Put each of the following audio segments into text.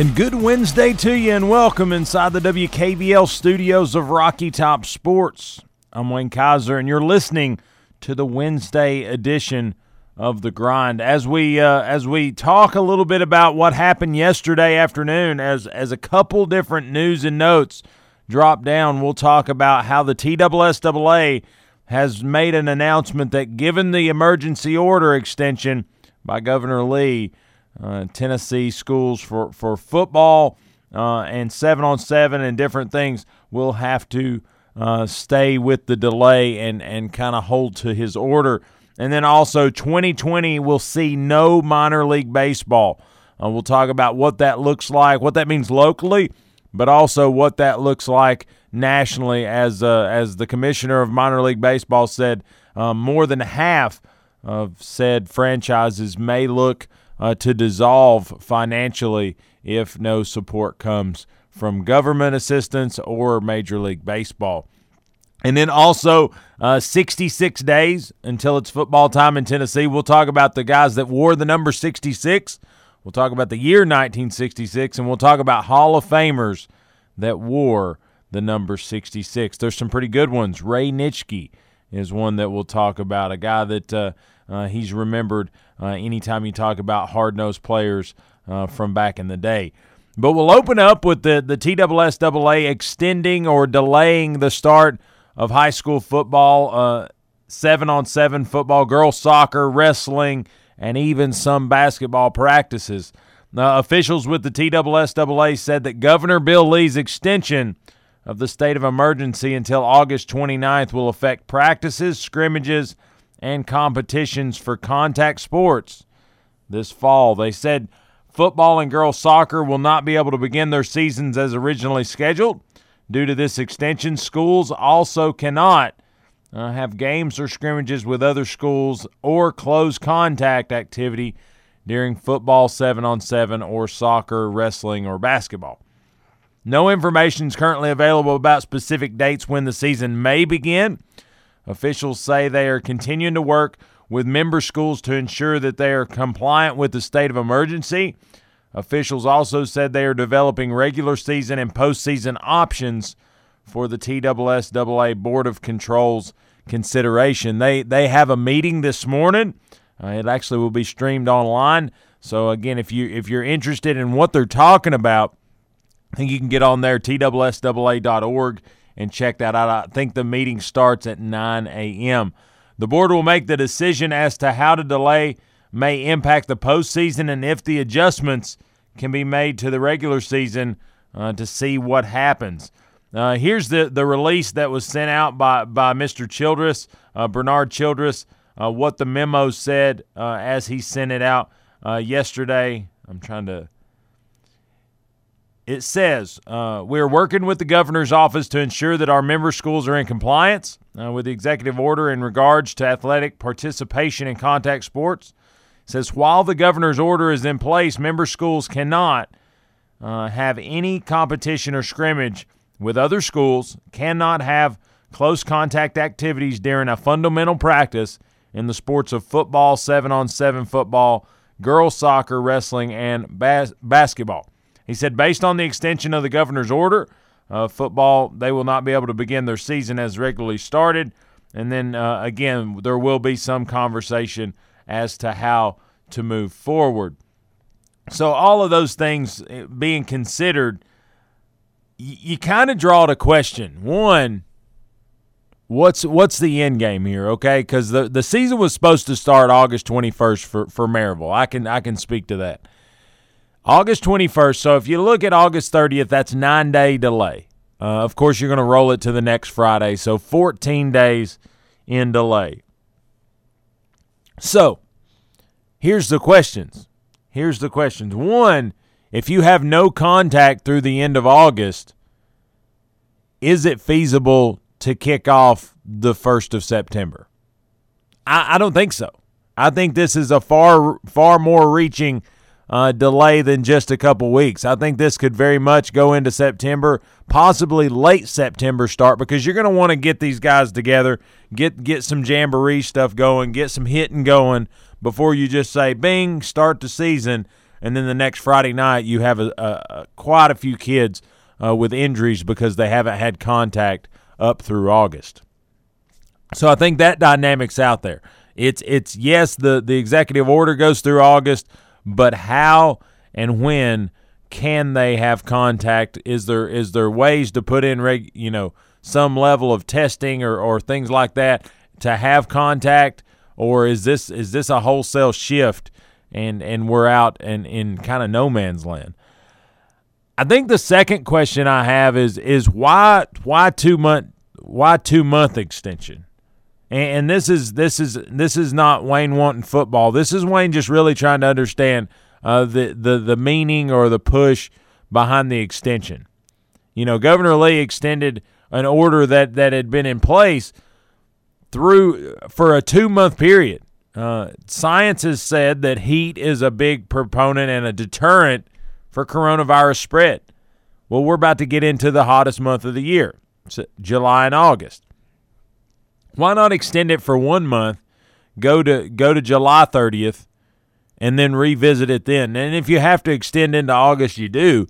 And good Wednesday to you, and welcome inside the WKVL studios of Rocky Top Sports. I'm Wayne Kaiser, and you're listening to the Wednesday edition of the Grind. As we uh, as we talk a little bit about what happened yesterday afternoon, as as a couple different news and notes drop down, we'll talk about how the TSSAA has made an announcement that, given the emergency order extension by Governor Lee uh, Tennessee schools for, for football uh, and seven on seven and different things will have to uh, stay with the delay and, and kind of hold to his order. And then also 2020 will see no minor league baseball. Uh, we'll talk about what that looks like, what that means locally, but also what that looks like nationally. As uh, as the commissioner of minor league baseball said, more than half of said franchises may look uh, to dissolve financially if no support comes from government assistance or Major League Baseball. And then also uh, 66 days until it's football time in Tennessee. We'll talk about the guys that wore the number 66. We'll talk about the year 1966, and we'll talk about Hall of Famers that wore the number 66. There's some pretty good ones. Ray Nitschke is one that we'll talk about, a guy that uh, uh, he's remembered uh, anytime you talk about hard nosed players uh, from back in the day. But we'll open up with the, the TSSAA extending or delaying the start of high school football, seven on seven football, girls soccer, wrestling, and even some basketball practices. Uh, officials with the TSSAA said that Governor Bill Lee's extension of the state of emergency until August 29th will affect practices, scrimmages, and competitions for contact sports this fall. They said football and girls soccer will not be able to begin their seasons as originally scheduled. Due to this extension, schools also cannot uh, have games or scrimmages with other schools or close contact activity during football 7 on 7 or soccer, wrestling, or basketball. No information is currently available about specific dates when the season may begin. Officials say they are continuing to work with member schools to ensure that they are compliant with the state of emergency. Officials also said they are developing regular season and postseason options for the TSSAA Board of Control's consideration. They they have a meeting this morning. Uh, it actually will be streamed online. So again, if you if you're interested in what they're talking about, I think you can get on there tssaa.org and check that out. I think the meeting starts at 9 a.m. The board will make the decision as to how the delay may impact the postseason and if the adjustments can be made to the regular season uh, to see what happens. Uh, here's the, the release that was sent out by, by Mr. Childress, uh, Bernard Childress, uh, what the memo said uh, as he sent it out uh, yesterday. I'm trying to it says uh, we are working with the governor's office to ensure that our member schools are in compliance uh, with the executive order in regards to athletic participation in contact sports. It says while the governor's order is in place, member schools cannot uh, have any competition or scrimmage with other schools, cannot have close contact activities during a fundamental practice in the sports of football, seven on seven football, girls soccer, wrestling, and bas- basketball. He said, based on the extension of the governor's order, uh, football, they will not be able to begin their season as regularly started. And then uh, again, there will be some conversation as to how to move forward. So, all of those things eh, being considered, y- you kind of draw to question one, what's what's the end game here? Okay, because the the season was supposed to start August twenty first for for Maryville. I can I can speak to that. August 21st. So if you look at August 30th, that's nine day delay. Uh, of course, you're going to roll it to the next Friday. So 14 days in delay. So here's the questions here's the questions. One, if you have no contact through the end of August, is it feasible to kick off the 1st of September? I, I don't think so. I think this is a far, far more reaching uh, delay than just a couple weeks. I think this could very much go into September, possibly late September start, because you're going to want to get these guys together, get get some jamboree stuff going, get some hitting going before you just say bing, start the season, and then the next Friday night you have a, a, a quite a few kids uh, with injuries because they haven't had contact up through August. So I think that dynamic's out there. It's it's yes, the the executive order goes through August but how and when can they have contact? Is there is there ways to put in reg, you know some level of testing or, or things like that to have contact, or is this is this a wholesale shift and and we're out and in kind of no man's land? I think the second question I have is is why why two month why two month extension? And, this is this is this is not Wayne wanting football. This is Wayne just really trying to understand uh, the the the meaning or the push behind the extension. You know, Governor Lee extended an order that that had been in place through for a two month period. Uh, science has said that heat is a big proponent and a deterrent for coronavirus spread. Well, we're about to get into the hottest month of the year, July and August. Why not extend it for one month? Go to go to July 30th, and then revisit it then. And if you have to extend into August, you do.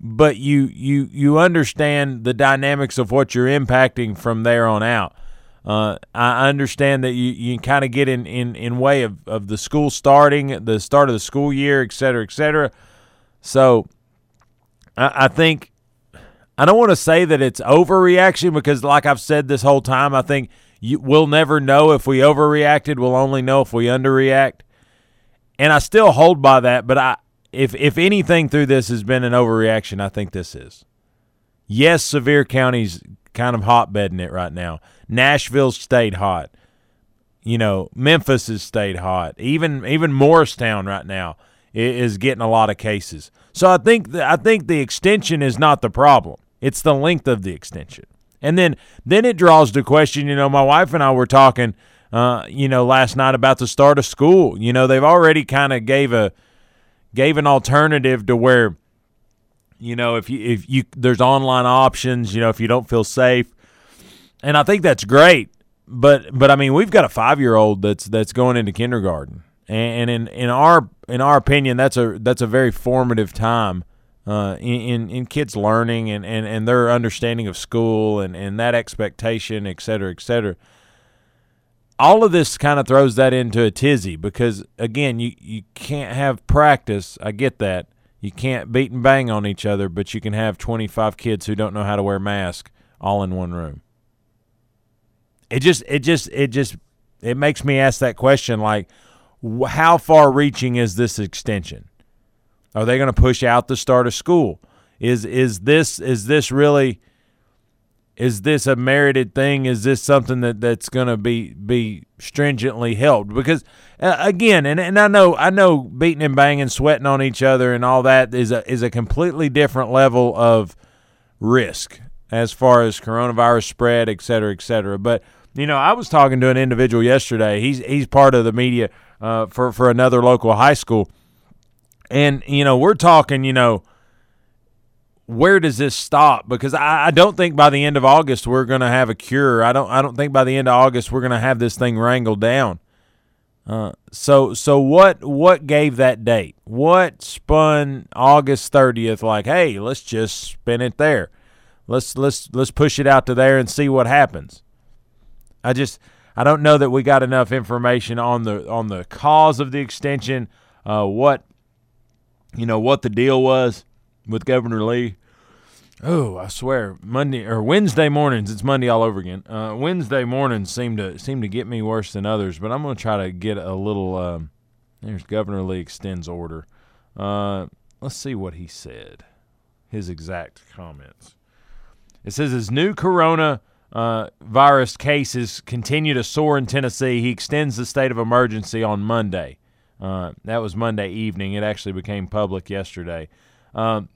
But you you you understand the dynamics of what you're impacting from there on out. Uh, I understand that you, you kind of get in, in, in way of, of the school starting, the start of the school year, et cetera, et cetera. So I, I think I don't want to say that it's overreaction because, like I've said this whole time, I think – you, we'll never know if we overreacted. We'll only know if we underreact. And I still hold by that, but I if if anything through this has been an overreaction, I think this is. Yes, Sevier County's kind of hotbedding it right now. Nashville's stayed hot. You know, Memphis has stayed hot. Even even Morristown right now is getting a lot of cases. So I think the, I think the extension is not the problem. It's the length of the extension. And then then it draws the question, you know, my wife and I were talking uh, you know, last night about the start of school. You know, they've already kind of gave a gave an alternative to where you know, if you if you there's online options, you know, if you don't feel safe. And I think that's great. But but I mean, we've got a 5-year-old that's that's going into kindergarten. And, and in in our in our opinion, that's a that's a very formative time uh, in, in kids learning and, and, and their understanding of school and, and that expectation, et cetera, et cetera. All of this kind of throws that into a tizzy because, again, you, you can't have practice. I get that. You can't beat and bang on each other, but you can have 25 kids who don't know how to wear masks all in one room. It just, it just, it just, it makes me ask that question like, how far reaching is this extension? Are they going to push out the start of school? Is is this is this really is this a merited thing? Is this something that, that's going to be be stringently held? Because uh, again, and, and I know I know beating and banging, sweating on each other, and all that is a is a completely different level of risk as far as coronavirus spread, et cetera, et cetera. But you know, I was talking to an individual yesterday. He's he's part of the media uh, for for another local high school, and, you know, we're talking, you know, where does this stop? Because I, I don't think by the end of August we're going to have a cure. I don't. I don't think by the end of August we're going to have this thing wrangled down. Uh, so so what what gave that date? What spun August thirtieth? Like, hey, let's just spin it there. Let's let's let's push it out to there and see what happens. I just I don't know that we got enough information on the on the cause of the extension. Uh, what you know what the deal was with Governor Lee. Oh, I swear, Monday or Wednesday mornings. It's Monday all over again. Uh, Wednesday mornings seem to seem to get me worse than others, but I'm going to try to get a little. Um, there's Governor Lee extends order. Uh, let's see what he said. His exact comments. It says his new corona uh, virus cases continue to soar in Tennessee. He extends the state of emergency on Monday. Uh, that was Monday evening. It actually became public yesterday. Um,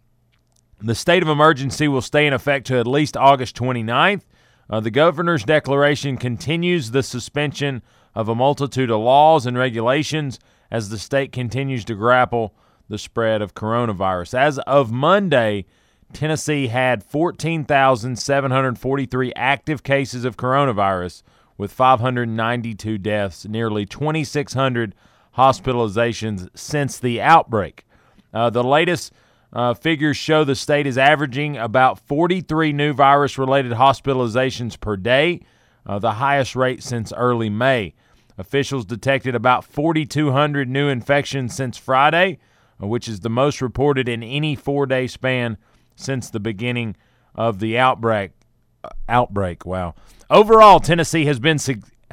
the state of emergency will stay in effect to at least August 29th. Uh, the governor's declaration continues the suspension of a multitude of laws and regulations as the state continues to grapple the spread of coronavirus. As of Monday, Tennessee had 14,743 active cases of coronavirus with 592 deaths, nearly 2,600 hospitalizations since the outbreak. Uh, the latest uh, figures show the state is averaging about 43 new virus related hospitalizations per day, uh, the highest rate since early May. Officials detected about 4,200 new infections since Friday, uh, which is the most reported in any four day span since the beginning of the outbreak. Uh, outbreak, wow. Overall, Tennessee has been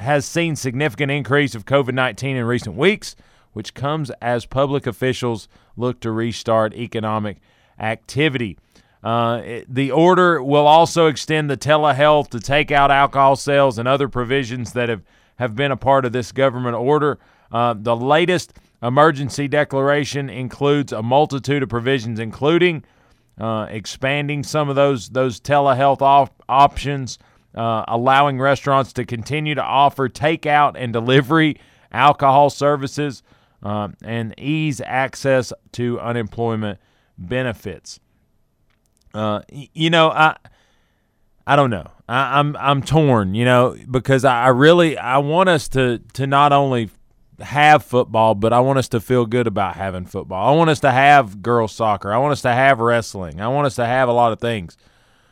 has seen significant increase of COVID-19 in recent weeks, which comes as public officials look to restart economic activity. Uh, the order will also extend the telehealth to take out alcohol sales and other provisions that have, have been a part of this government order. Uh, the latest emergency declaration includes a multitude of provisions, including uh, expanding some of those those telehealth op- options, uh, allowing restaurants to continue to offer takeout and delivery alcohol services, uh, and ease access to unemployment benefits. Uh, you know, I I don't know. I, am I'm, I'm torn. You know, because I, I really I want us to to not only have football, but I want us to feel good about having football. I want us to have girls soccer. I want us to have wrestling. I want us to have a lot of things.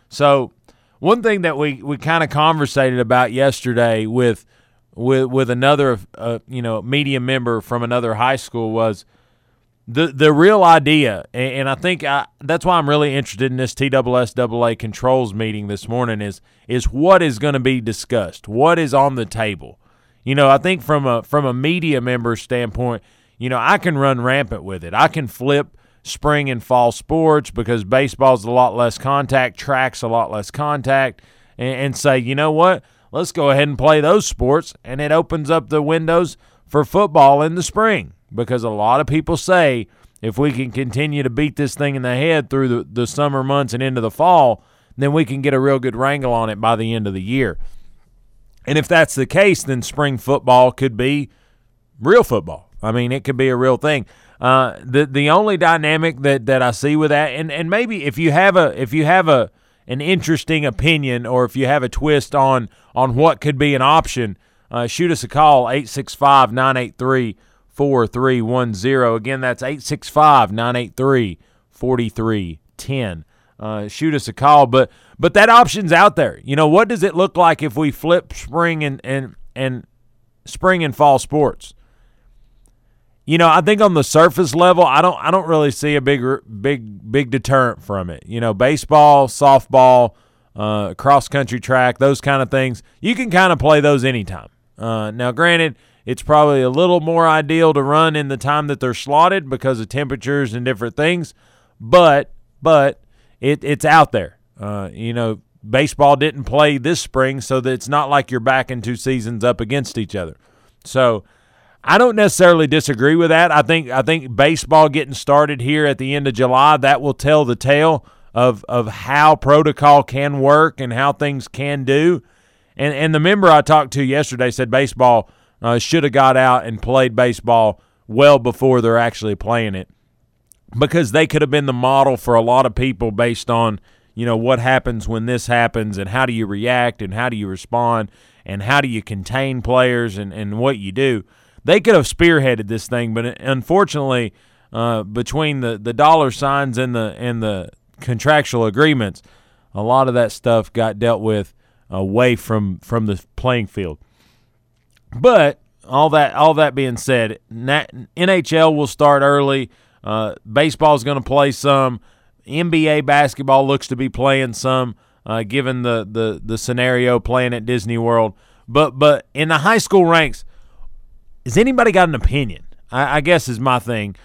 So, one thing that we we kind of conversated about yesterday with with with another uh, you know media member from another high school was the the real idea, and, and I think I, that's why I'm really interested in this TSSAA controls meeting this morning is is what is going to be discussed, what is on the table. You know, I think from a from a media member standpoint, you know, I can run rampant with it. I can flip spring and fall sports because baseball's a lot less contact, track's a lot less contact, and, and say, you know what? let's go ahead and play those sports. And it opens up the windows for football in the spring because a lot of people say if we can continue to beat this thing in the head through the, the summer months and into the fall, then we can get a real good wrangle on it by the end of the year. And if that's the case, then spring football could be real football. I mean, it could be a real thing. Uh, the the only dynamic that, that I see with that, and, and maybe if you have a if you have a an interesting opinion or if you have a twist on on what could be an option, uh, shoot us a call 865 983 4310. Again, that's 865 983 4310. Uh, shoot us a call, but but that option's out there. You know, what does it look like if we flip spring and and and spring and fall sports? You know, I think on the surface level, I don't I don't really see a big big big deterrent from it. You know, baseball, softball, uh, cross country track, those kind of things, you can kind of play those anytime. Uh, now, granted, it's probably a little more ideal to run in the time that they're slotted because of temperatures and different things, but but it, it's out there. Uh, you know, baseball didn't play this spring, so that it's not like you're backing two seasons up against each other. So I don't necessarily disagree with that. I think I think baseball getting started here at the end of July that will tell the tale of of how protocol can work and how things can do. And and the member I talked to yesterday said baseball uh, should have got out and played baseball well before they're actually playing it because they could have been the model for a lot of people based on you know what happens when this happens and how do you react and how do you respond and how do you contain players and, and what you do they could have spearheaded this thing, but unfortunately, uh, between the, the dollar signs and the and the contractual agreements, a lot of that stuff got dealt with away from from the playing field. But all that all that being said, NHL will start early. Uh, baseball is going to play some. NBA basketball looks to be playing some, uh, given the, the the scenario playing at Disney World. But but in the high school ranks, has anybody got an opinion? I, I guess is my thing.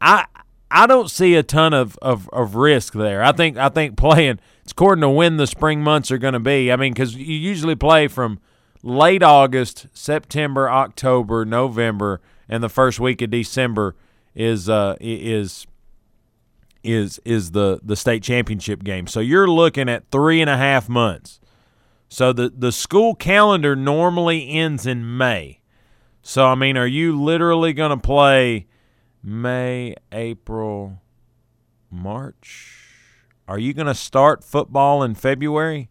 I I don't see a ton of, of, of risk there. I think I think playing it's according to when the spring months are going to be. I mean, because you usually play from late August, September, October, November, and the first week of December is uh, is is is the the state championship game. So you're looking at three and a half months. So the the school calendar normally ends in May. So I mean, are you literally going to play May, April, March? Are you going to start football in February?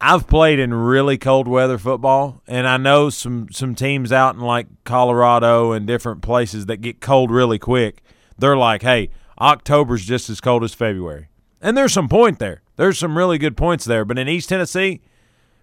I've played in really cold weather football, and I know some some teams out in like Colorado and different places that get cold really quick. They're like, "Hey, October's just as cold as February," and there's some point there. There's some really good points there. But in East Tennessee,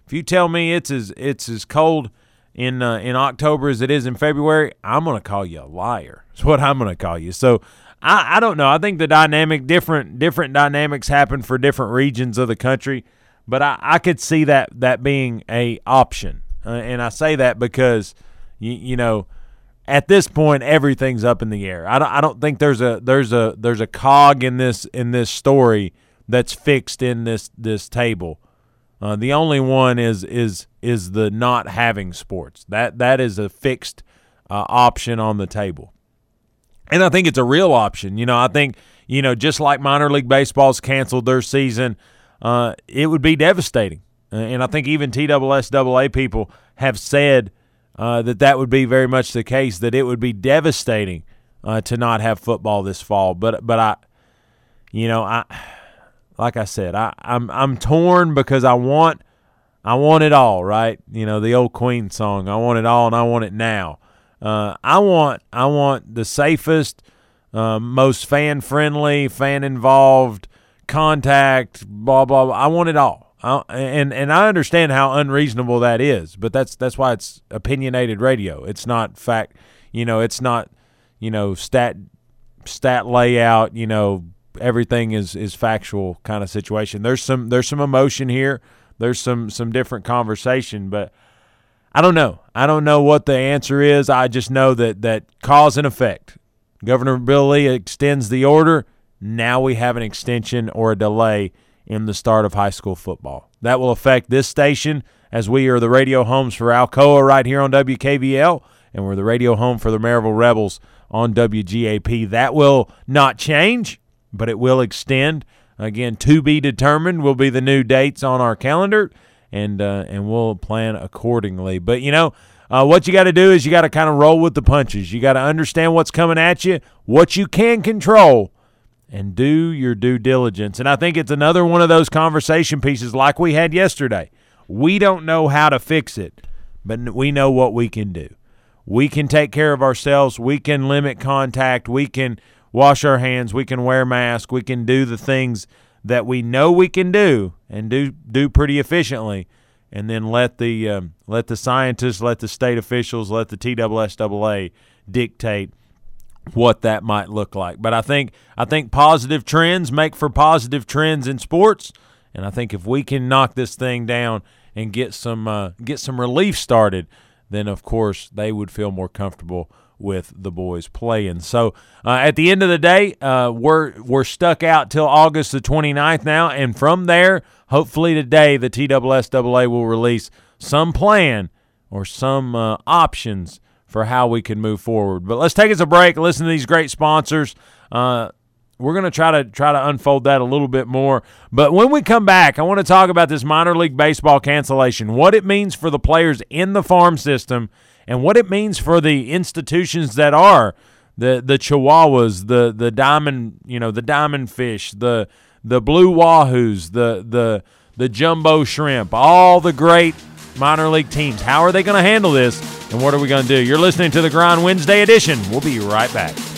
if you tell me it's as it's as cold in uh, in October as it is in February, I'm gonna call you a liar. That's what I'm gonna call you. So I, I don't know. I think the dynamic different different dynamics happen for different regions of the country but I, I could see that that being a option, uh, and I say that because you, you know at this point everything's up in the air. I don't I don't think there's a there's a there's a cog in this in this story that's fixed in this this table. Uh, the only one is is is the not having sports. That that is a fixed uh, option on the table, and I think it's a real option. You know, I think you know just like minor league baseball's canceled their season uh, it would be devastating. Uh, and I think even TSSAA people have said uh, that that would be very much the case. That it would be devastating uh, to not have football this fall. But but I, you know, I like I said, I, I'm I'm torn because I want I want it all. Right? You know the old Queen song. I want it all, and I want it now. Uh, I want I want the safest, uh, most fan friendly, fan involved contact, blah blah. blah. I want it all. I, and and I understand how unreasonable that is, but that's that's why it's opinionated radio. It's not fact, you know. It's not, you know, stat stat layout. You know, everything is is factual kind of situation. There's some there's some emotion here. There's some some different conversation, but I don't know. I don't know what the answer is. I just know that that cause and effect. Governor Bill Lee extends the order now we have an extension or a delay in the start of high school football. That will affect this station as we are the radio homes for Alcoa right here on WKVL, and we're the radio home for the Maryville Rebels on WGAP. That will not change, but it will extend. Again, to be determined will be the new dates on our calendar, and uh, and we'll plan accordingly. But you know, uh, what you got to do is you got to kind of roll with the punches. You got to understand what's coming at you, what you can control, and do your due diligence. And I think it's another one of those conversation pieces like we had yesterday. We don't know how to fix it, but we know what we can do. We can take care of ourselves. We can limit contact. We can wash our hands. We can wear masks. We can do the things that we know we can do and do do pretty efficiently, and then let the um, let the scientists, let the state officials, let the TSSAA dictate what that might look like. But I think I think positive trends make for positive trends in sports, and I think if we can knock this thing down and get some uh, get some relief started, then of course they would feel more comfortable with the boys playing. So uh, at the end of the day, uh, we're we're stuck out till August the 29th now, and from there, hopefully today the TSSAA will release some plan or some uh, options for how we can move forward. But let's take us a break. Listen to these great sponsors. We're going to try to try to unfold that a little bit more. But when we come back, I want to talk about this minor league baseball cancellation, what it means for the players in the farm system, and what it means for the institutions that are the the Chihuahuas, the the diamond, you know, the diamond fish, the the blue wahoos, the the the jumbo shrimp, all the great minor league teams. How are they going to handle this, and what are we going to do? You're listening to the Grind Wednesday edition. We'll be right back.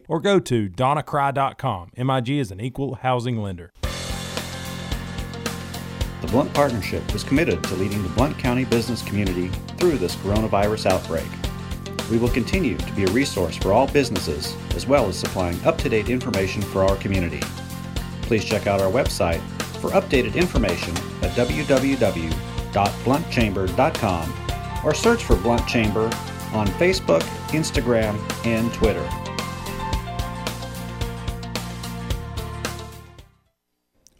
or go to donnacry.com. MIG is an equal housing lender. The Blount Partnership is committed to leading the Blount County business community through this coronavirus outbreak. We will continue to be a resource for all businesses as well as supplying up to date information for our community. Please check out our website for updated information at www.blountchamber.com or search for Blount Chamber on Facebook, Instagram, and Twitter.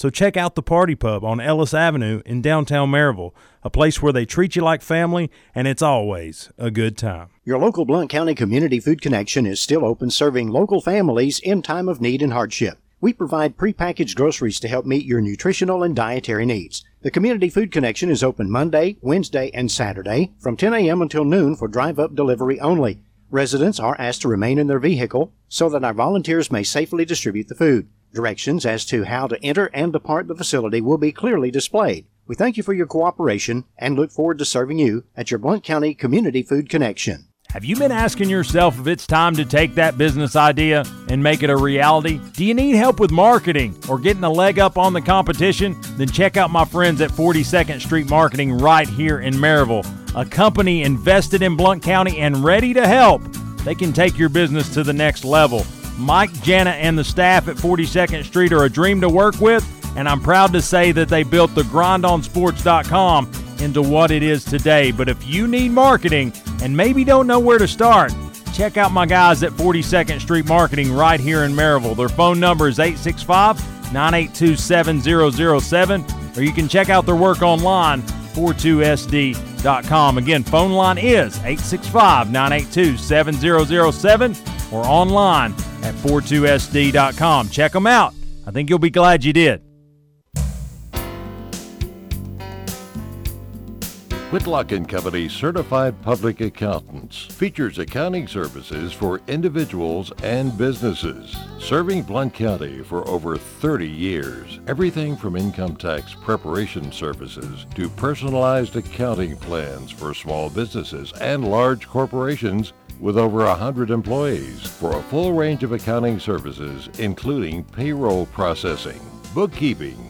So check out the Party Pub on Ellis Avenue in downtown Maryville, a place where they treat you like family and it's always a good time. Your local Blount County Community Food Connection is still open serving local families in time of need and hardship. We provide prepackaged groceries to help meet your nutritional and dietary needs. The Community Food Connection is open Monday, Wednesday, and Saturday from 10 a.m. until noon for drive up delivery only. Residents are asked to remain in their vehicle so that our volunteers may safely distribute the food. Directions as to how to enter and depart the facility will be clearly displayed. We thank you for your cooperation and look forward to serving you at your Blount County Community Food Connection. Have you been asking yourself if it's time to take that business idea and make it a reality? Do you need help with marketing or getting a leg up on the competition? Then check out my friends at 42nd Street Marketing right here in Maryville, a company invested in Blount County and ready to help. They can take your business to the next level. Mike, Jana, and the staff at 42nd Street are a dream to work with, and I'm proud to say that they built the grindonsports.com into what it is today. But if you need marketing and maybe don't know where to start, check out my guys at 42nd Street Marketing right here in Maryville. Their phone number is 865 982 7007, or you can check out their work online, 42sd.com. Again, phone line is 865 982 7007 or online at 42sd.com. Check them out. I think you'll be glad you did. Whitlock and Company Certified Public Accountants features accounting services for individuals and businesses. Serving Blount County for over 30 years, everything from income tax preparation services to personalized accounting plans for small businesses and large corporations with over 100 employees for a full range of accounting services, including payroll processing, bookkeeping,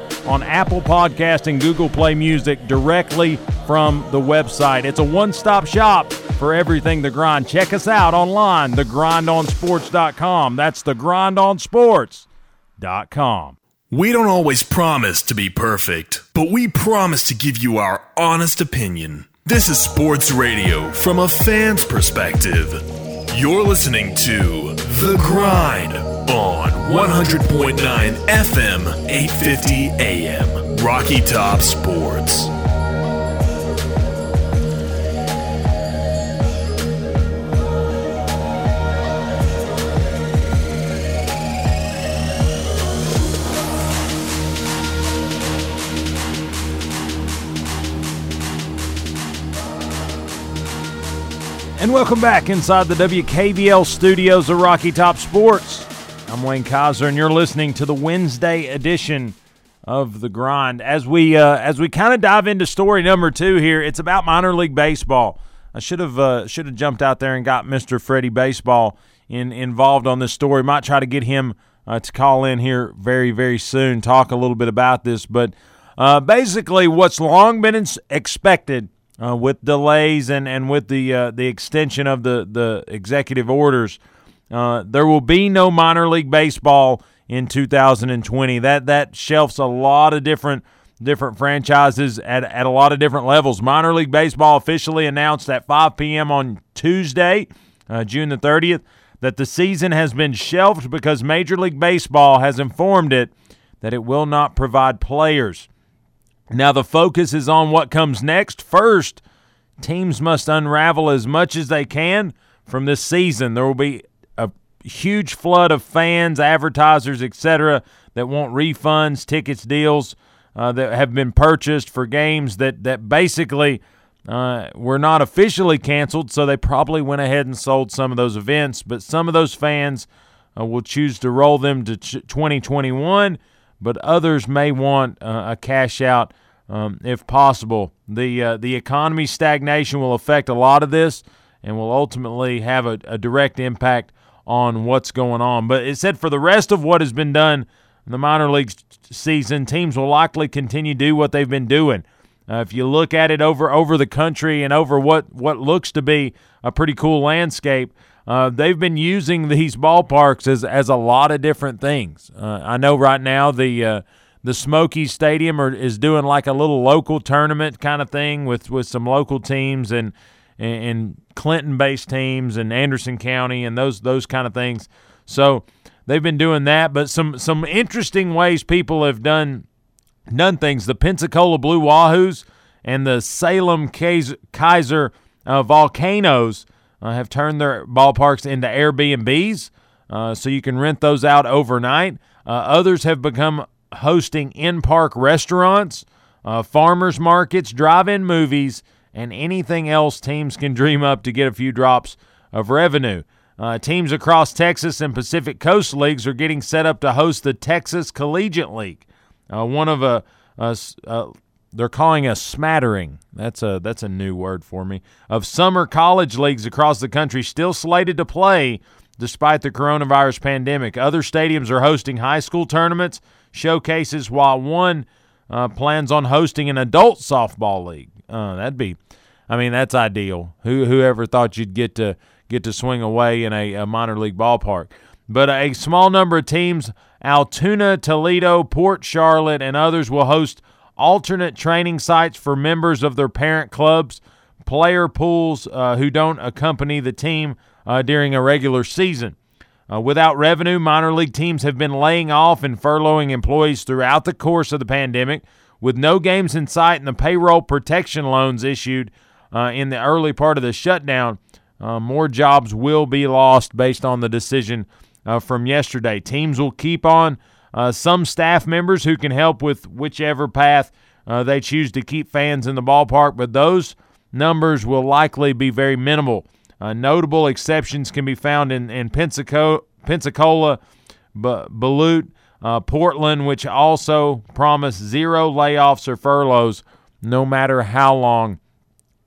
on Apple Podcast and Google Play Music directly from the website. It's a one-stop shop for everything The Grind. Check us out online, thegrindonsports.com. That's thegrindonsports.com. We don't always promise to be perfect, but we promise to give you our honest opinion. This is sports radio from a fan's perspective. You're listening to The Grind on 100.9 FM, 850 AM. Rocky Top Sports. And welcome back inside the WKVL studios of Rocky Top Sports. I'm Wayne Kaiser, and you're listening to the Wednesday edition of the Grind. As we uh, as we kind of dive into story number two here, it's about minor league baseball. I should have uh, should have jumped out there and got Mr. Freddie Baseball in involved on this story. Might try to get him uh, to call in here very very soon, talk a little bit about this. But uh, basically, what's long been expected uh, with delays and, and with the uh, the extension of the the executive orders, uh, there will be no minor league baseball in 2020. That that shelves a lot of different different franchises at, at a lot of different levels. Minor league baseball officially announced at 5 p.m. on Tuesday, uh, June the 30th, that the season has been shelved because Major League Baseball has informed it that it will not provide players. Now, the focus is on what comes next. First, teams must unravel as much as they can from this season. There will be huge flood of fans, advertisers, etc., that want refunds, tickets, deals uh, that have been purchased for games that, that basically uh, were not officially canceled, so they probably went ahead and sold some of those events. But some of those fans uh, will choose to roll them to 2021, but others may want uh, a cash out um, if possible. The uh, the economy stagnation will affect a lot of this and will ultimately have a, a, direct impact on what's going on. But it said for the rest of what has been done in the minor league season, teams will likely continue to do what they've been doing. Uh, if you look at it over over the country and over what what looks to be a pretty cool landscape, uh, they've been using these ballparks as as a lot of different things. Uh, I know right now the uh, the Smokies Stadium are, is doing like a little local tournament kind of thing with, with some local teams and and Clinton based teams and Anderson County and those those kind of things. So they've been doing that, but some some interesting ways people have done done things. The Pensacola Blue Wahoos and the Salem Keizer uh, Volcanoes uh, have turned their ballparks into Airbnbs, uh, so you can rent those out overnight. Uh, others have become hosting in park restaurants, uh, farmers markets, drive in movies, and anything else teams can dream up to get a few drops of revenue. Uh, teams across Texas and Pacific Coast leagues are getting set up to host the Texas Collegiate League. Uh, one of a, a, a, they're calling a smattering. That's a that's a new word for me. Of summer college leagues across the country still slated to play despite the coronavirus pandemic. Other stadiums are hosting high school tournaments showcases while one uh, plans on hosting an adult softball league. Uh, that'd be, I mean, that's ideal. Who whoever thought you'd get to get to swing away in a, a minor league ballpark? But a small number of teams, Altoona, Toledo, Port Charlotte, and others will host alternate training sites for members of their parent clubs, player pools uh, who don't accompany the team uh, during a regular season. Uh, without revenue, minor league teams have been laying off and furloughing employees throughout the course of the pandemic. With no games in sight and the payroll protection loans issued uh, in the early part of the shutdown, uh, more jobs will be lost based on the decision uh, from yesterday. Teams will keep on uh, some staff members who can help with whichever path uh, they choose to keep fans in the ballpark, but those numbers will likely be very minimal. Uh, notable exceptions can be found in, in Pensacola, Pensacola B- Beloit, uh, Portland, which also promised zero layoffs or furloughs no matter how long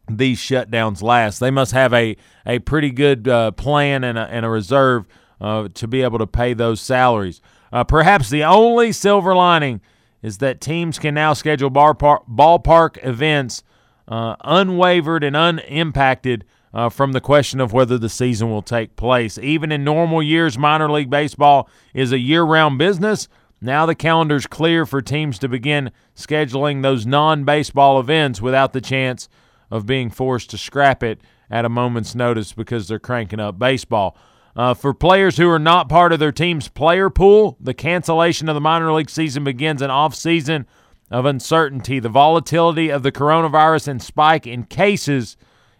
these shutdowns last. They must have a, a pretty good uh, plan and a, and a reserve uh, to be able to pay those salaries. Uh, perhaps the only silver lining is that teams can now schedule bar par- ballpark events uh, unwavered and unimpacted uh, from the question of whether the season will take place. Even in normal years, minor league baseball is a year round business. Now the calendar's clear for teams to begin scheduling those non baseball events without the chance of being forced to scrap it at a moment's notice because they're cranking up baseball. Uh, for players who are not part of their team's player pool, the cancellation of the minor league season begins an off season of uncertainty. The volatility of the coronavirus and spike in cases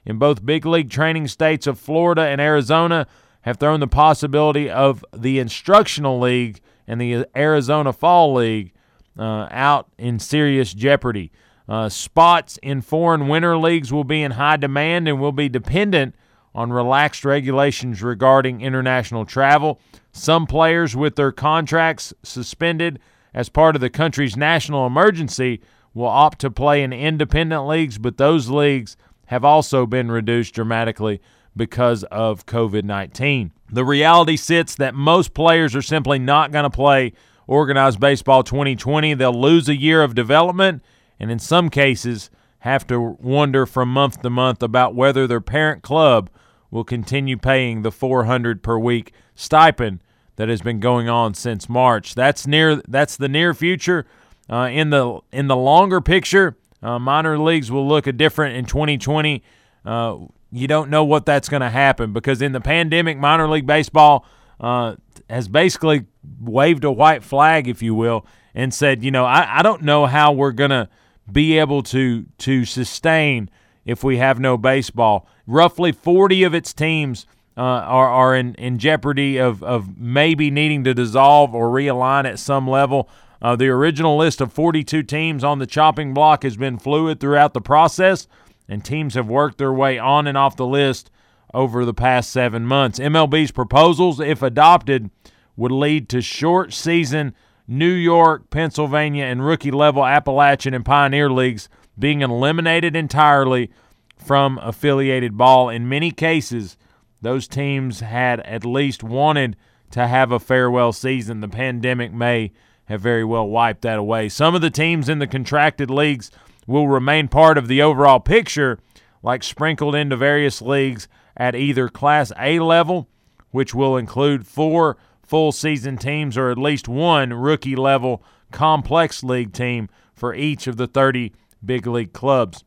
in both big league training states of Florida and Arizona have thrown the possibility of the instructional league and the Arizona Fall League uh, out in serious jeopardy. Uh, spots in foreign winter leagues will be in high demand and will be dependent on relaxed regulations regarding international travel. Some players with their contracts suspended as part of the country's national emergency will opt to play in independent leagues, but those leagues have also been reduced dramatically because of COVID 19. The reality sits that most players are simply not going to play organized baseball 2020. They'll lose a year of development and, in some cases, have to wonder from month to month about whether their parent club will continue paying the 400 per week stipend that has been going on since March. That's near that's the near future. Uh, in the in the longer picture, uh, minor leagues will look a different in 2020. Uh, you don't know what that's going to happen because in the pandemic, minor league baseball uh, has basically waved a white flag, if you will, and said, you know, I, I don't know how we're going to be able to to sustain if we have no baseball. Roughly 40 of its teams uh, are, are in, in jeopardy of, of maybe needing to dissolve or realign at some level. Uh, the original list of 42 teams on the chopping block has been fluid throughout the process, and teams have worked their way on and off the list over the past seven months. MLB's proposals, if adopted, would lead to short season New York, Pennsylvania, and rookie level Appalachian and Pioneer leagues being eliminated entirely from affiliated ball. In many cases, those teams had at least wanted to have a farewell season. The pandemic may have very well wiped that away. Some of the teams in the contracted leagues will remain part of the overall picture, like sprinkled into various leagues at either Class A level, which will include four full season teams, or at least one rookie level complex league team for each of the 30 big league clubs.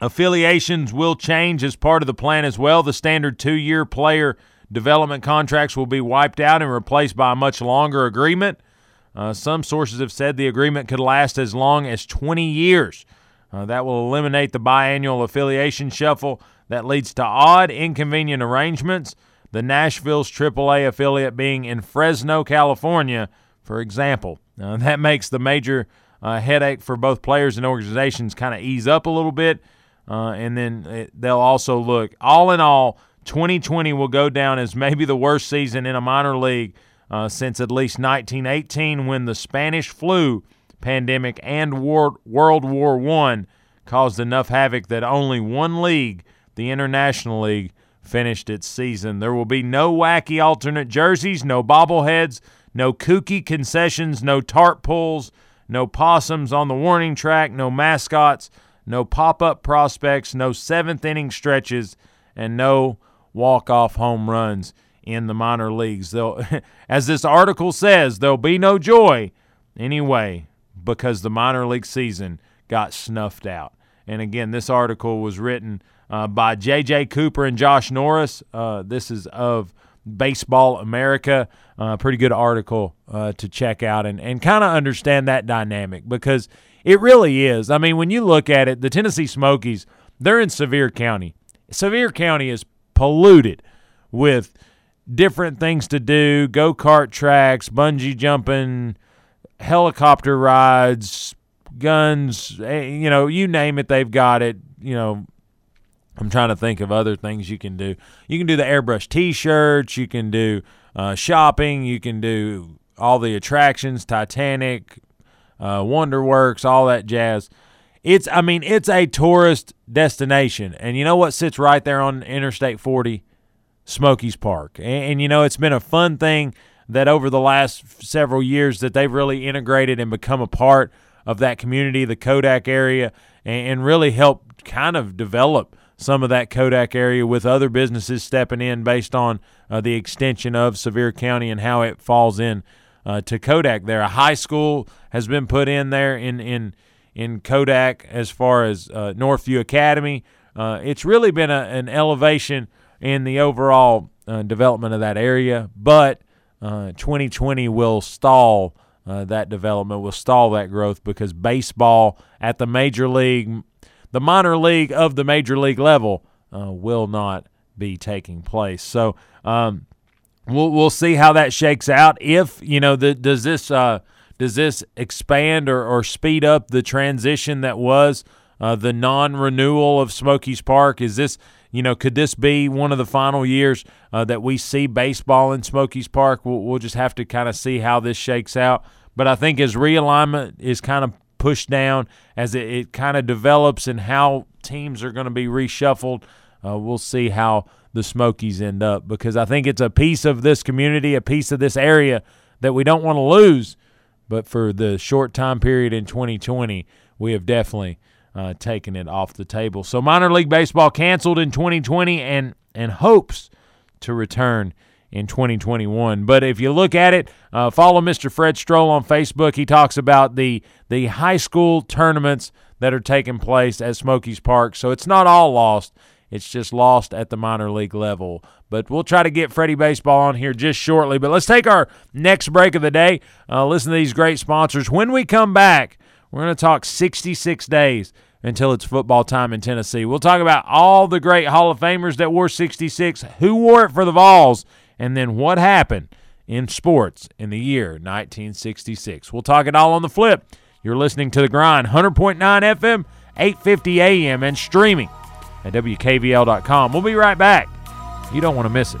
Affiliations will change as part of the plan as well. The standard two year player development contracts will be wiped out and replaced by a much longer agreement. Uh, some sources have said the agreement could last as long as 20 years. Uh, that will eliminate the biannual affiliation shuffle that leads to odd, inconvenient arrangements. The Nashville's AAA affiliate being in Fresno, California, for example. Uh, that makes the major uh, headache for both players and organizations kind of ease up a little bit. Uh, and then it, they'll also look, all in all, 2020 will go down as maybe the worst season in a minor league uh, since at least 1918 when the Spanish flu pandemic and World War I caused enough havoc that only one league, the International League, finished its season. There will be no wacky alternate jerseys, no bobbleheads, no kooky concessions, no tarp pulls, no possums on the warning track, no mascots, no pop up prospects, no seventh inning stretches, and no walk off home runs in the minor leagues. They'll, as this article says, there'll be no joy anyway because the minor league season got snuffed out. And again, this article was written uh, by J.J. Cooper and Josh Norris. Uh, this is of Baseball America. Uh, pretty good article uh, to check out and, and kind of understand that dynamic because it really is. I mean, when you look at it, the Tennessee Smokies, they're in Sevier County. Sevier County is polluted with different things to do go kart tracks, bungee jumping, helicopter rides, guns, eh, you know, you name it, they've got it. You know, I'm trying to think of other things you can do. You can do the airbrush t shirts, you can do uh, shopping, you can do all the attractions, Titanic, uh, Wonderworks, all that jazz. It's, I mean, it's a tourist destination. And you know what sits right there on Interstate 40? Smokies Park. And, and, you know, it's been a fun thing that over the last several years that they've really integrated and become a part of that community, the Kodak area, and, and really helped kind of develop some of that Kodak area with other businesses stepping in based on uh, the extension of Sevier County and how it falls in uh, to Kodak. There, a high school has been put in there in in in Kodak as far as uh, Northview Academy. Uh, it's really been a, an elevation in the overall uh, development of that area. But uh, 2020 will stall uh, that development, will stall that growth because baseball at the major league, the minor league of the major league level, uh, will not be taking place. So um, we'll we'll see how that shakes out. If you know, the, does this uh, does this expand or, or speed up the transition that was uh, the non-renewal of Smokies Park? Is this you know, could this be one of the final years uh, that we see baseball in Smokies Park? We'll, we'll just have to kind of see how this shakes out. But I think as realignment is kind of pushed down, as it, it kind of develops and how teams are going to be reshuffled, uh, we'll see how the Smokies end up because I think it's a piece of this community, a piece of this area that we don't want to lose. But for the short time period in 2020, we have definitely uh, taken it off the table. So minor league baseball canceled in 2020 and and hopes to return in 2021. But if you look at it, uh, follow Mr. Fred Stroll on Facebook. He talks about the the high school tournaments that are taking place at Smokies Park. So it's not all lost. It's just lost at the minor league level. But we'll try to get Freddie Baseball on here just shortly. But let's take our next break of the day. Uh, listen to these great sponsors. When we come back, we're going to talk 66 days until it's football time in Tennessee. We'll talk about all the great Hall of Famers that wore 66, who wore it for the Vols, and then what happened in sports in the year 1966. We'll talk it all on the flip. You're listening to The Grind, 100.9 FM, 850 AM, and streaming at WKVL.com. We'll be right back. You don't want to miss it.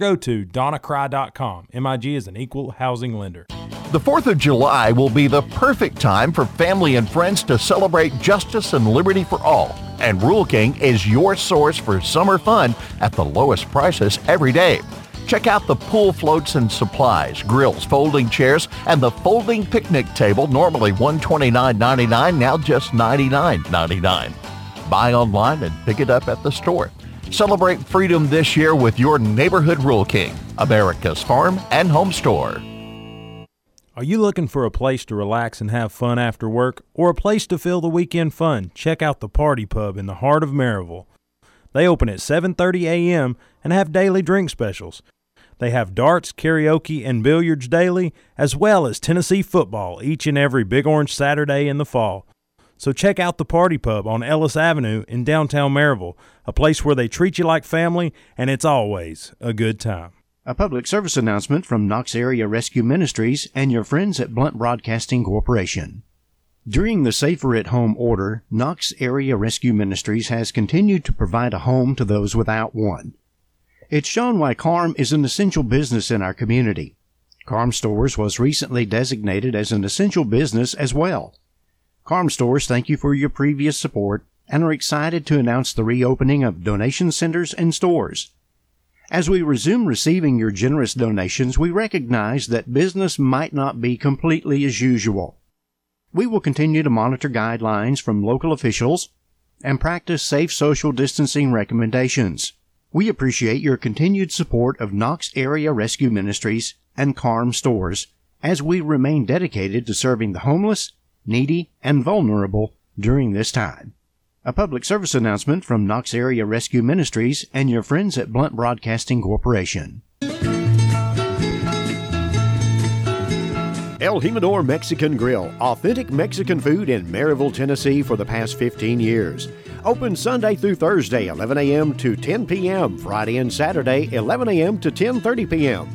go to donnacry.com. MIG is an equal housing lender. The 4th of July will be the perfect time for family and friends to celebrate justice and liberty for all. And Rural King is your source for summer fun at the lowest prices every day. Check out the pool floats and supplies, grills, folding chairs, and the folding picnic table, normally $129.99, now just $99.99. Buy online and pick it up at the store. Celebrate freedom this year with your neighborhood Rural King, America's farm and home store. Are you looking for a place to relax and have fun after work or a place to fill the weekend fun? Check out the Party Pub in the heart of Maryville. They open at 7:30 a.m. and have daily drink specials. They have darts, karaoke, and billiards daily, as well as Tennessee football each and every Big Orange Saturday in the fall. So check out the Party Pub on Ellis Avenue in downtown Maryville, a place where they treat you like family and it's always a good time. A public service announcement from Knox Area Rescue Ministries and your friends at Blount Broadcasting Corporation. During the Safer at Home order, Knox Area Rescue Ministries has continued to provide a home to those without one. It's shown why KARM is an essential business in our community. KARM Stores was recently designated as an essential business as well. KARM Stores thank you for your previous support and are excited to announce the reopening of donation centers and stores. As we resume receiving your generous donations, we recognize that business might not be completely as usual. We will continue to monitor guidelines from local officials and practice safe social distancing recommendations. We appreciate your continued support of Knox Area Rescue Ministries and KARM Stores as we remain dedicated to serving the homeless needy, and vulnerable during this time. A public service announcement from Knox Area Rescue Ministries and your friends at Blount Broadcasting Corporation. El Jimador Mexican Grill, authentic Mexican food in Maryville, Tennessee for the past 15 years. Open Sunday through Thursday, 11 a.m. to 10 p.m., Friday and Saturday, 11 a.m. to 10:30 p.m.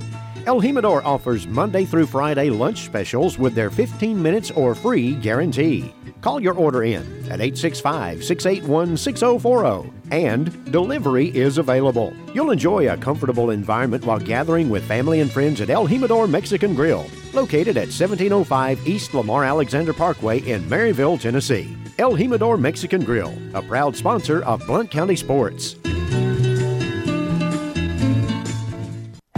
El Jimador offers Monday through Friday lunch specials with their 15 minutes or free guarantee. Call your order in at 865 681 6040 and delivery is available. You'll enjoy a comfortable environment while gathering with family and friends at El Jimador Mexican Grill, located at 1705 East Lamar Alexander Parkway in Maryville, Tennessee. El Jimador Mexican Grill, a proud sponsor of Blount County Sports.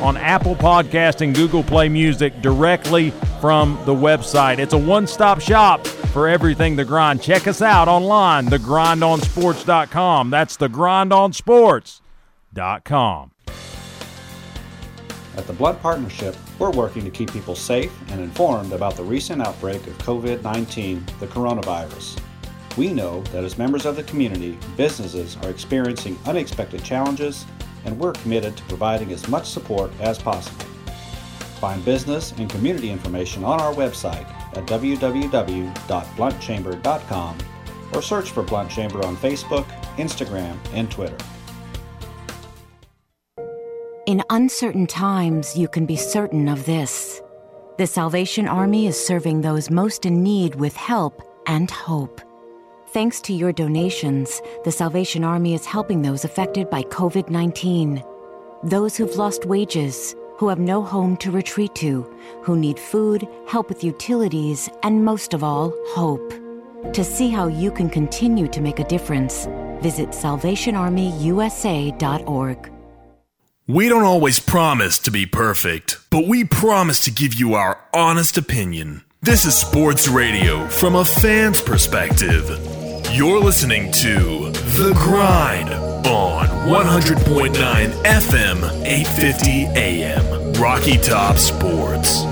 on Apple Podcast and Google Play Music directly from the website. It's a one-stop shop for everything The Grind. Check us out online, thegrindonsports.com. That's thegrindonsports.com. At the Blount Partnership, we're working to keep people safe and informed about the recent outbreak of COVID 19, the coronavirus. We know that as members of the community, businesses are experiencing unexpected challenges, and we're committed to providing as much support as possible. Find business and community information on our website at www.blountchamber.com or search for Blount Chamber on Facebook, Instagram, and Twitter. In uncertain times, you can be certain of this. The Salvation Army is serving those most in need with help and hope. Thanks to your donations, the Salvation Army is helping those affected by COVID 19. Those who've lost wages, who have no home to retreat to, who need food, help with utilities, and most of all, hope. To see how you can continue to make a difference, visit SalvationArmyUSA.org. We don't always promise to be perfect, but we promise to give you our honest opinion. This is sports radio from a fan's perspective. You're listening to The Grind on 100.9 FM, 850 AM, Rocky Top Sports.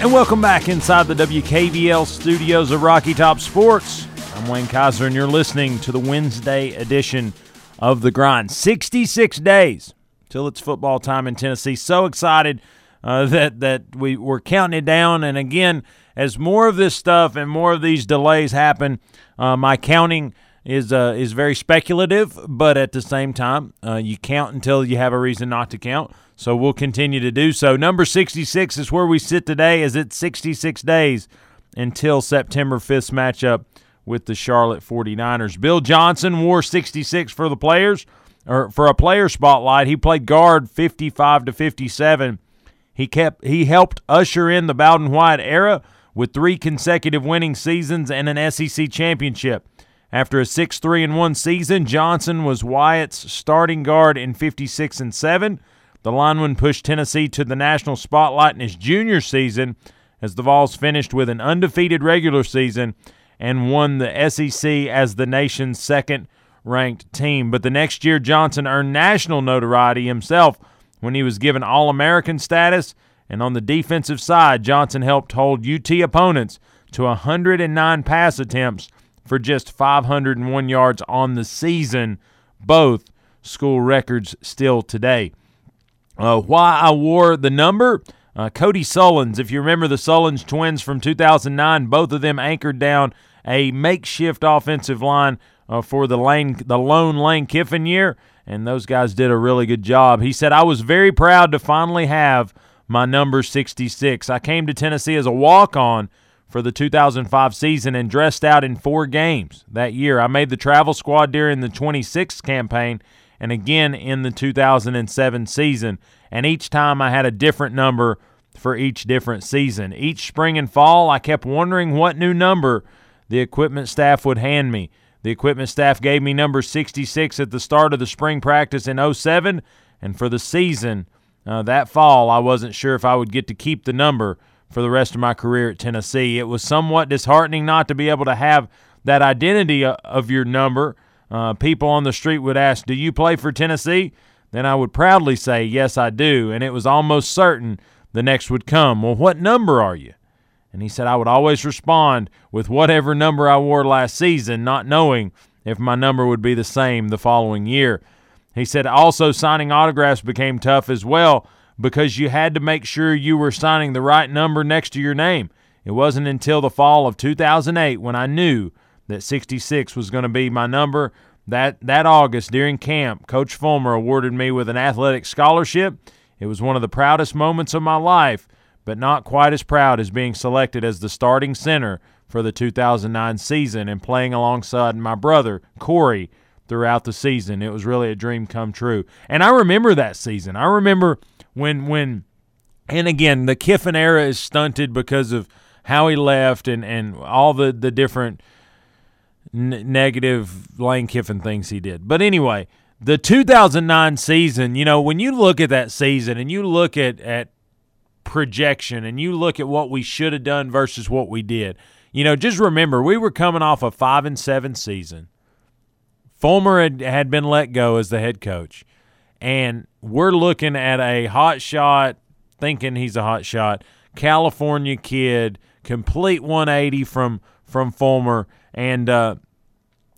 And welcome back inside the WKVL studios of Rocky Top Sports. I'm Wayne Keizer, and you're listening to the Wednesday edition of The Grind. 66 days till it's football time in Tennessee. So excited uh, that, that we, we're counting it down. And again, as more of this stuff and more of these delays happen, uh, my counting is uh, is very speculative, but at the same time, uh, you count until you have a reason not to count. So we'll continue to do so. Number 66 is where we sit today, as it's 66 days until September 5th's matchup with the Charlotte 49ers. Bill Johnson wore 66 for the players, or for a player spotlight. He played guard 55 to 57. He kept he helped usher in the Bowden Wyatt era with three consecutive winning seasons and an SEC championship. After a 6-3 and 1 season, Johnson was Wyatt's starting guard in 56 and 7. The lineman pushed Tennessee to the national spotlight in his junior season as the Vols finished with an undefeated regular season and won the SEC as the nation's second ranked team. But the next year, Johnson earned national notoriety himself when he was given All American status. And on the defensive side, Johnson helped hold UT opponents to 109 pass attempts for just 501 yards on the season, both school records still today. Uh, why I wore the number? Uh, Cody Sullins, if you remember the Sullins twins from 2009, both of them anchored down a makeshift offensive line uh, for the Lane, the lone Lane Kiffin year, and those guys did a really good job. He said, "I was very proud to finally have my number 66. I came to Tennessee as a walk-on." For the 2005 season and dressed out in four games that year. I made the travel squad during the 26th campaign and again in the 2007 season. And each time I had a different number for each different season. Each spring and fall, I kept wondering what new number the equipment staff would hand me. The equipment staff gave me number 66 at the start of the spring practice in 07, and for the season uh, that fall, I wasn't sure if I would get to keep the number for the rest of my career at Tennessee. It was somewhat disheartening not to be able to have that identity uh, of your number uh, people on the street would ask, Do you play for Tennessee? Then I would proudly say, Yes, I do. And it was almost certain the next would come, Well, what number are you? And he said, I would always respond with whatever number I wore last season, not knowing if my number would be the same the following year. He said, also signing autographs became tough as well, because you had to make sure you were signing the right number next to your name. It wasn't until the fall of 2008 when I knew that 66 was going to be my number. That that August during camp, Coach Fulmer awarded me with an athletic scholarship. It was one of the proudest moments of my life, but not quite as proud as being selected as the starting center for the 2009 season and playing alongside my brother Corey throughout the season. It was really a dream come true. And I remember that season. I remember when when and again, the Kiffin era is stunted because of how he left and and all the the different n- negative Lane Kiffin things he did. But anyway, the 2009 season, you know, when you look at that season and you look at at projection and you look at what we should have done versus what we did. You know, just remember we were coming off a 5 and 7 season. Fulmer had, had been let go as the head coach. And we're looking at a hot shot, thinking he's a hot shot, California kid, complete 180 from from Fulmer, and uh,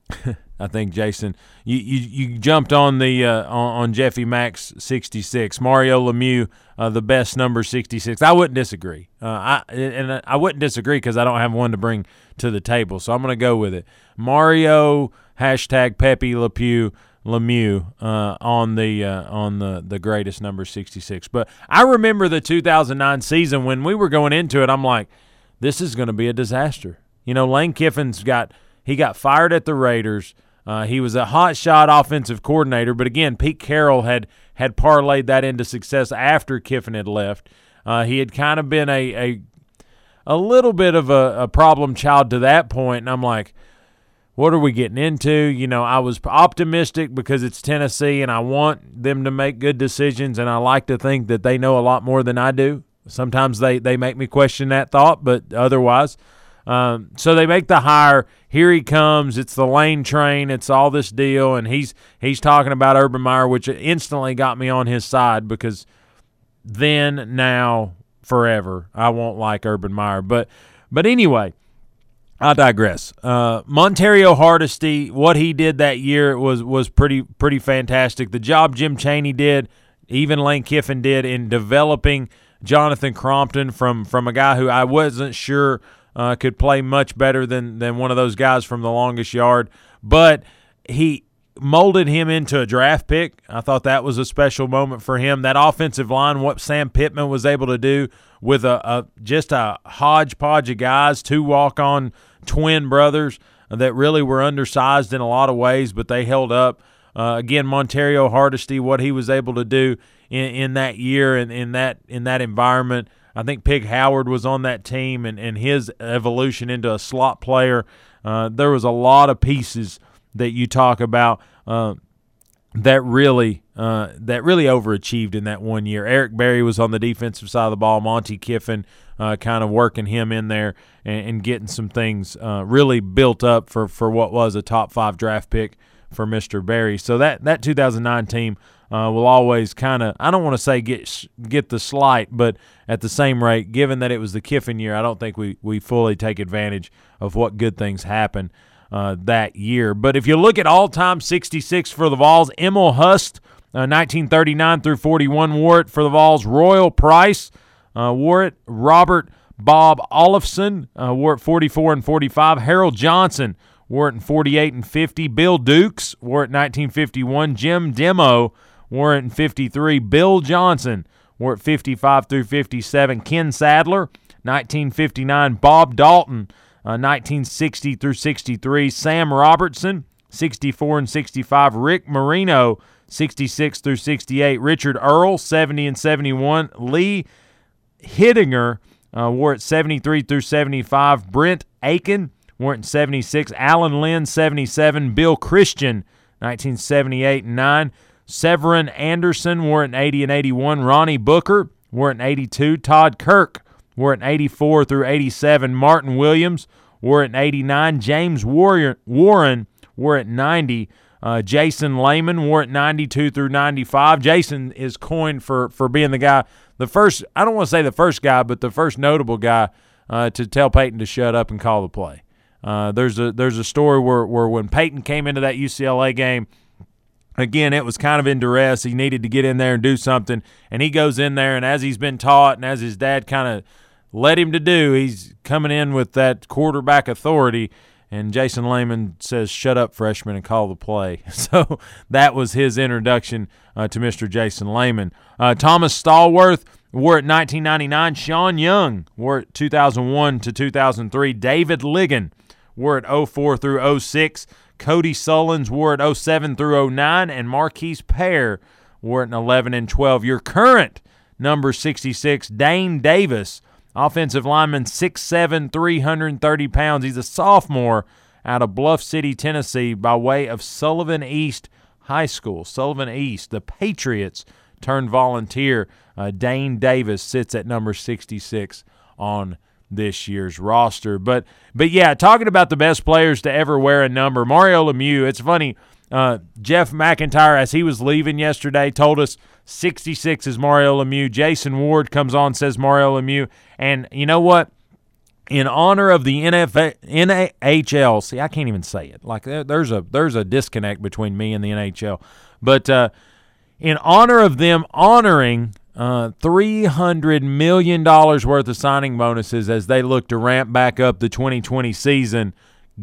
I think Jason, you, you, you jumped on the uh, on, on, Jeffy Max 66, Mario Lemieux, uh, the best number 66. I wouldn't disagree. Uh, I and I wouldn't disagree because I don't have one to bring to the table, so I'm going to go with it. Mario hashtag Pepe Le Pew. Lemieux uh, on the uh, on the the greatest number 66. But I remember the 2009 season when we were going into it. I'm like, this is going to be a disaster. You know, Lane Kiffin's got he got fired at the Raiders. Uh, he was a hot shot offensive coordinator, but again, Pete Carroll had had parlayed that into success after Kiffin had left. Uh, he had kind of been a a, a little bit of a, a problem child to that point, and I'm like, what are we getting into? You know, I was optimistic because it's Tennessee and I want them to make good decisions, and I like to think that they know a lot more than I do. Sometimes they, they make me question that thought, but otherwise. Um, so they make the hire. Here he comes. It's the lane train. It's all this deal, and he's he's talking about Urban Meyer, which instantly got me on his side because then, now, forever, I won't like Urban Meyer. But but anyway, I digress. Uh, Montario Hardesty, what he did that year was was pretty pretty fantastic. The job Jim Chaney did, even Lane Kiffin did in developing Jonathan Crompton from from a guy who I wasn't sure uh, could play much better than than one of those guys from the longest yard, but he molded him into a draft pick. I thought that was a special moment for him. That offensive line, what Sam Pittman was able to do with a, a just a hodgepodge of guys, two walk on twin brothers that really were undersized in a lot of ways, but they held up. Uh, again, Montario Hardesty, what he was able to do in, in that year and in that in that environment. I think Pig Howard was on that team and, and his evolution into a slot player. Uh, there was a lot of pieces that you talk about uh, that really uh, that really overachieved in that one year. Eric Berry was on the defensive side of the ball. Monte Kiffin uh, kind of working him in there and, and getting some things uh, really built up for, for what was a top five draft pick for Mr. Berry. So that that 2009 team uh, will always kind of I don't want to say get get the slight, but at the same rate, given that it was the Kiffin year, I don't think we we fully take advantage of what good things happen uh, that year. But if you look at all time 66 for the Vols, Emil Hust. Uh, 1939 through 41 wore it for the Vols. Royal Price uh, wore it. Robert Bob Olafson uh, wore it 44 and 45. Harold Johnson wore it in 48 and 50. Bill Dukes wore it 1951. Jim Demo in 53. Bill Johnson it 55 through 57. Ken Sadler, 1959. Bob Dalton, uh, 1960 through 63. Sam Robertson, 64 and 65. Rick Marino, 66 through 68. Richard Earl, 70 and 71. Lee Hittinger uh, wore it 73 through 75. Brent Aiken wore it 76. Alan Lynn, 77. Bill Christian, 1978 and 9. Severin Anderson wore in 80 and 81. Ronnie Booker wore in 82. Todd Kirk wore in 84 through 87. Martin Williams wore in 89. James Warren wore in 90. Uh, Jason Layman wore it 92 through 95. Jason is coined for for being the guy the first I don't want to say the first guy, but the first notable guy uh, to tell Peyton to shut up and call the play. Uh, there's a there's a story where where when Peyton came into that UCLA game, again, it was kind of in duress. He needed to get in there and do something, and he goes in there, and as he's been taught, and as his dad kind of led him to do, he's coming in with that quarterback authority. And Jason Layman says, "Shut up, freshman, and call the play." So that was his introduction uh, to Mr. Jason Layman. Uh, Thomas Stallworth wore it 1999. Sean Young wore it 2001 to 2003. David Ligon wore it 04 through 06. Cody Sullins wore it 07 through 09, and Marquise Pear wore it in 11 and 12. Your current number 66, Dane Davis, offensive lineman, 6'7", 330 pounds. He's a sophomore out of Bluff City, Tennessee, by way of Sullivan East High School. Sullivan East, the Patriots turned volunteer. Uh, Dane Davis sits at number 66 on this year's roster. But but yeah, talking about the best players to ever wear a number, Mario Lemieux. It's funny. Uh, Jeff McIntyre, as he was leaving yesterday, told us 66 is Mario Lemieux. Jason Ward comes on says Mario Lemieux, and you know what? In honor of the NFL, NHL, see, I can't even say it. Like there's a there's a disconnect between me and the NHL, but uh, in honor of them honoring uh, $300 million worth of signing bonuses as they look to ramp back up the 2020 season.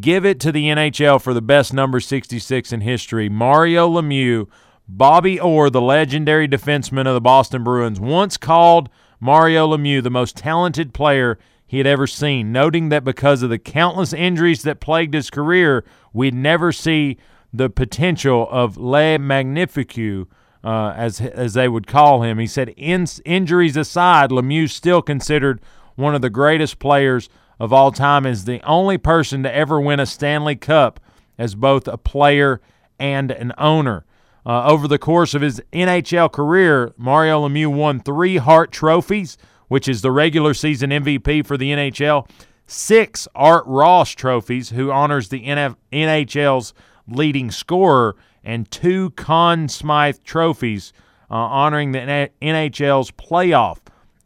Give it to the NHL for the best number 66 in history. Mario Lemieux, Bobby Orr, the legendary defenseman of the Boston Bruins, once called Mario Lemieux the most talented player he had ever seen, noting that because of the countless injuries that plagued his career, we'd never see the potential of Le Magnifique uh, as as they would call him. He said, In, injuries aside, Lemieux still considered one of the greatest players of all time, is the only person to ever win a Stanley Cup as both a player and an owner. Uh, over the course of his NHL career, Mario Lemieux won three Hart trophies, which is the regular season MVP for the NHL, six Art Ross trophies, who honors the NF- NHL's leading scorer, and two Conn Smythe trophies uh, honoring the NHL's playoff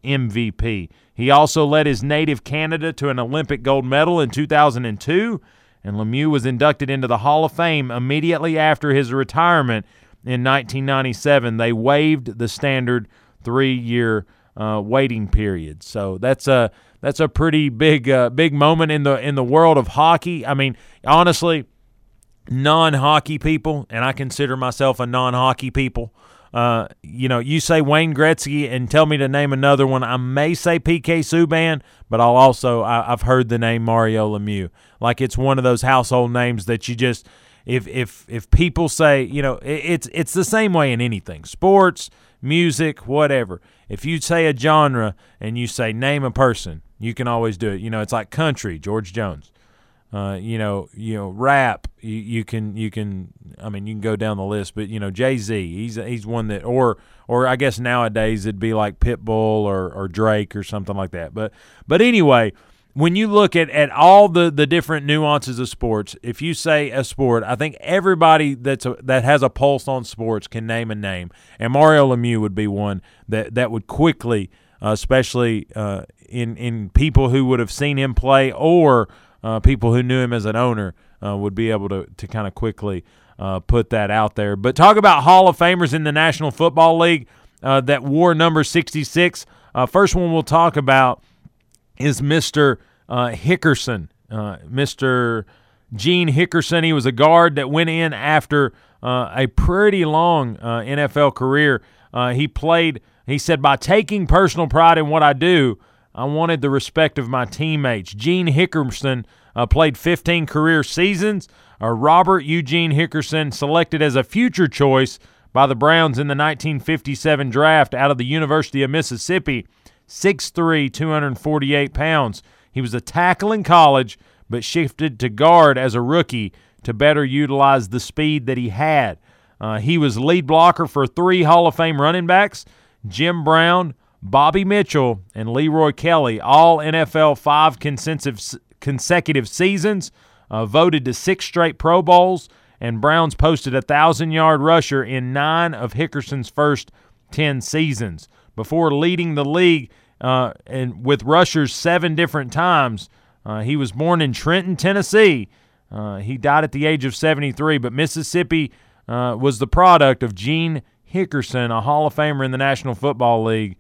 MVP. He also led his native Canada to an Olympic gold medal in 2002, and Lemieux was inducted into the Hall of Fame immediately after his retirement in 1997. They waived the standard three-year uh, waiting period, so that's a that's a pretty big uh, big moment in the in the world of hockey. I mean, honestly, non hockey people, and I consider myself a non hockey people. Uh, you know, you say Wayne Gretzky and tell me to name another one. I may say PK Subban, but I'll also I, have heard the name Mario Lemieux. Like it's one of those household names that you just if if if people say you know it, it's it's the same way in anything sports, music, whatever. If you say a genre and you say name a person, you can always do it. You know, it's like country, George Jones. Uh, you know, you know, rap. You, you, can, you can. I mean, you can go down the list, but you know, Jay Z. He's he's one that, or or I guess nowadays it'd be like Pitbull or or Drake or something like that. But but anyway, when you look at, at all the, the different nuances of sports, if you say a sport, I think everybody that's a, that has a pulse on sports can name a name, and Mario Lemieux would be one that that would quickly, uh, especially uh, in in people who would have seen him play or uh, people who knew him as an owner uh, would be able to, to kind of quickly uh, put that out there. But talk about Hall of Famers in the National Football League uh, that wore number 66. Uh, first one we'll talk about is Mr. Uh, Hickerson. Mr. Gene Hickerson. He was a guard that went in after a pretty long NFL career. he played, he said, by taking personal pride in what I do, I wanted the respect of my teammates. Gene Hickerson uh, played 15 career seasons. Uh, Robert Eugene Hickerson, selected as a future choice by the Browns in the 1957 draft out of the University of Mississippi, 6'3, 248 pounds. He was a tackle in college, but shifted to guard as a rookie to better utilize the speed that he had. Uh, he was lead blocker for three Hall of Fame running backs Jim Brown, Bobby Mitchell and Leroy Kelly, all NFL five consecutive seasons, uh, voted to six straight Pro Bowls, and Browns posted a thousand yard rusher in nine of Hickerson's first 10 seasons. Before leading the league uh, and with rushers seven different times, uh, he was born in Trenton, Tennessee. Uh, he died at the age of 73, but Mississippi uh, was the product of Gene Hickerson, a Hall of Famer in the National Football League,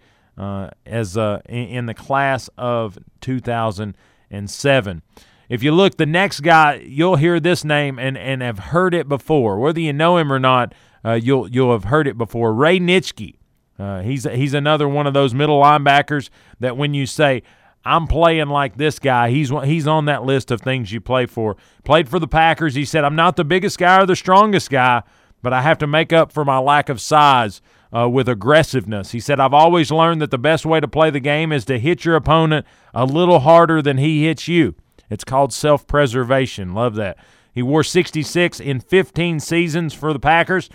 as uh, in, in the class of 2007. If you look, the next guy, you'll hear this name and, and have heard it before. Whether you know him or not, uh, you'll you'll have heard it before. Ray Nitschke. Uh, he's he's another one of those middle linebackers that when you say I'm playing like this guy, he's he's on that list of things you play for. Played for the Packers. He said, "I'm not the biggest guy or the strongest guy, but I have to make up for my lack of size." Uh, with aggressiveness. He said, I've always learned that the best way to play the game is to hit your opponent a little harder than he hits you. It's called self preservation. Love that. He wore 66 in 15 seasons for the Packers.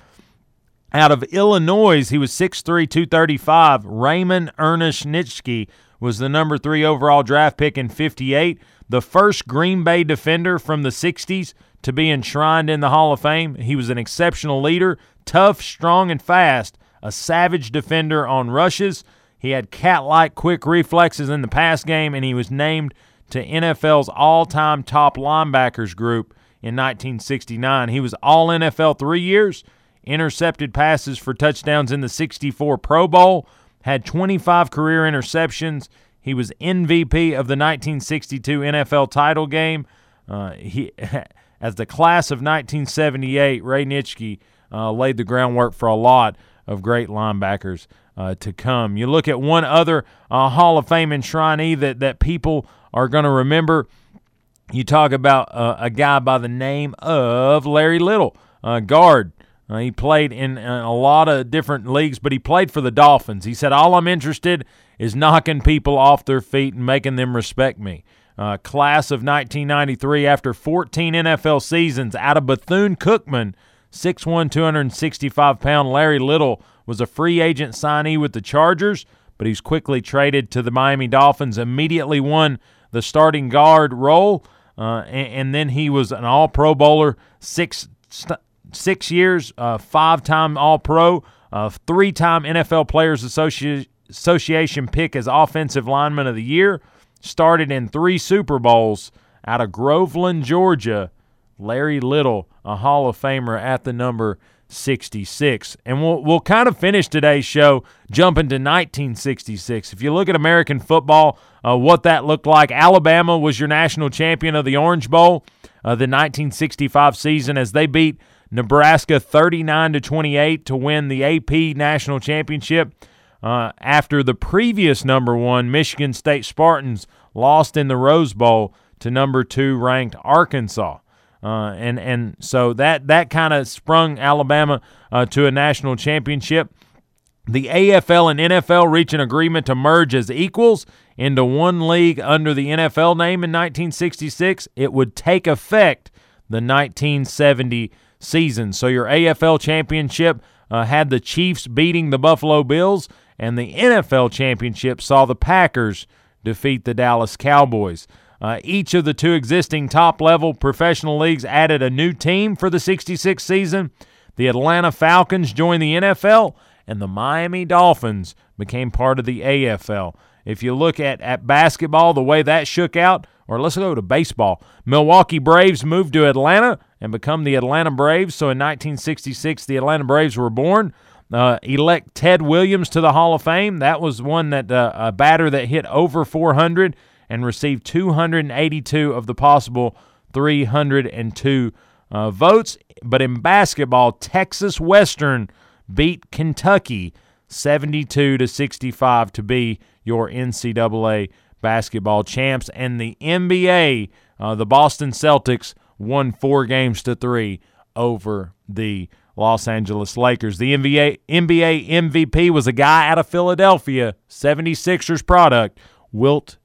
Out of Illinois, he was 6'3, 235. Raymond Ernest Nitschke was the number three overall draft pick in 58, the first Green Bay defender from the 60s to be enshrined in the Hall of Fame. He was an exceptional leader, tough, strong, and fast, a savage defender on rushes. He had cat like quick reflexes in the pass game, and he was named to NFL's all time top linebackers group in 1969. He was all NFL three years, intercepted passes for touchdowns in the 64 Pro Bowl, had 25 career interceptions. He was MVP of the 1962 NFL title game. Uh, he, as the class of 1978, Ray Nitschke uh, laid the groundwork for a lot of great linebackers uh, to come. You look at one other uh, Hall of Fame enshrinee that, that people are going to remember. You talk about uh, a guy by the name of Larry Little, uh, guard. Uh, he played in, in a lot of different leagues, but he played for the Dolphins. He said, All I'm interested is knocking people off their feet and making them respect me. Uh, class of 1993, after 14 NFL seasons out of Bethune Cookman, 6'1, 265 pound Larry Little was a free agent signee with the Chargers, but he's quickly traded to the Miami Dolphins, immediately won the starting guard role, uh, and, and, then he was an All Pro bowler six six years, uh, five time All Pro, uh, three time NFL Players Associ- Association pick as Offensive Lineman of the Year. Started in three Super Bowls out of Groveland, Georgia. Larry Little, a Hall of Famer at the number 66. And we'll, we'll kind of finish today's show jumping to 1966. If you look at American football, uh, what that looked like, Alabama was your national champion of the Orange Bowl, uh, the 1965 season, as they beat Nebraska 39 to 28 to win the AP national championship. Uh, after the previous number one Michigan State Spartans lost in the Rose Bowl to number two ranked Arkansas. Uh, and and so that that kind of sprung Alabama uh, to a national championship. The AFL and NFL reach an agreement to merge as equals into one league under the NFL name in 1966. It would take effect the 1970 season. So your AFL championship uh, had the Chiefs beating the Buffalo Bills, and the NFL championship saw the Packers defeat the Dallas Cowboys. Uh, each of the two existing top level professional leagues added a new team for the 66 season. The Atlanta Falcons joined the NFL, and the Miami Dolphins became part of the AFL. If you look at, at basketball, the way that shook out, or let's go to baseball, Milwaukee Braves moved to Atlanta and become the Atlanta Braves. So in 1966, the Atlanta Braves were born. Uh, elect Ted Williams to the Hall of Fame. That was one that uh, a batter that hit over 400 and received 282 of the possible 302 uh, votes. But in basketball, Texas Western beat Kentucky 72 to 65 to be your NCAA basketball champs. And the NBA, uh, the Boston Celtics won four games to three over the Los Angeles Lakers. The NBA, NBA MVP was a guy out of Philadelphia, 76ers product, Wilt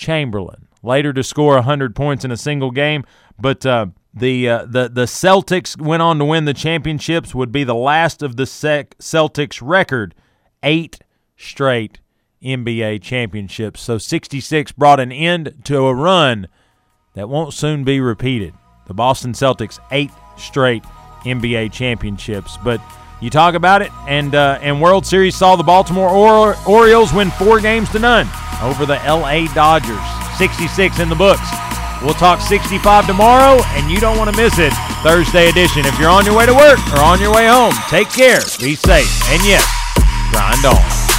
Chamberlain. Later to score 100 points in a single game, but uh, the uh, the the Celtics went on to win the championships. Would be the last of the Sec- Celtics record, eight straight NBA championships. So 66 brought an end to a run that won't soon be repeated. The Boston Celtics eight straight NBA championships, but you talk about it, and uh, and World Series saw the Baltimore or- Orioles win four games to none over the L.A. Dodgers. 66 in the books. We'll talk 65 tomorrow, and you don't want to miss it. Thursday edition. If you're on your way to work or on your way home, take care, be safe, and yes, grind on.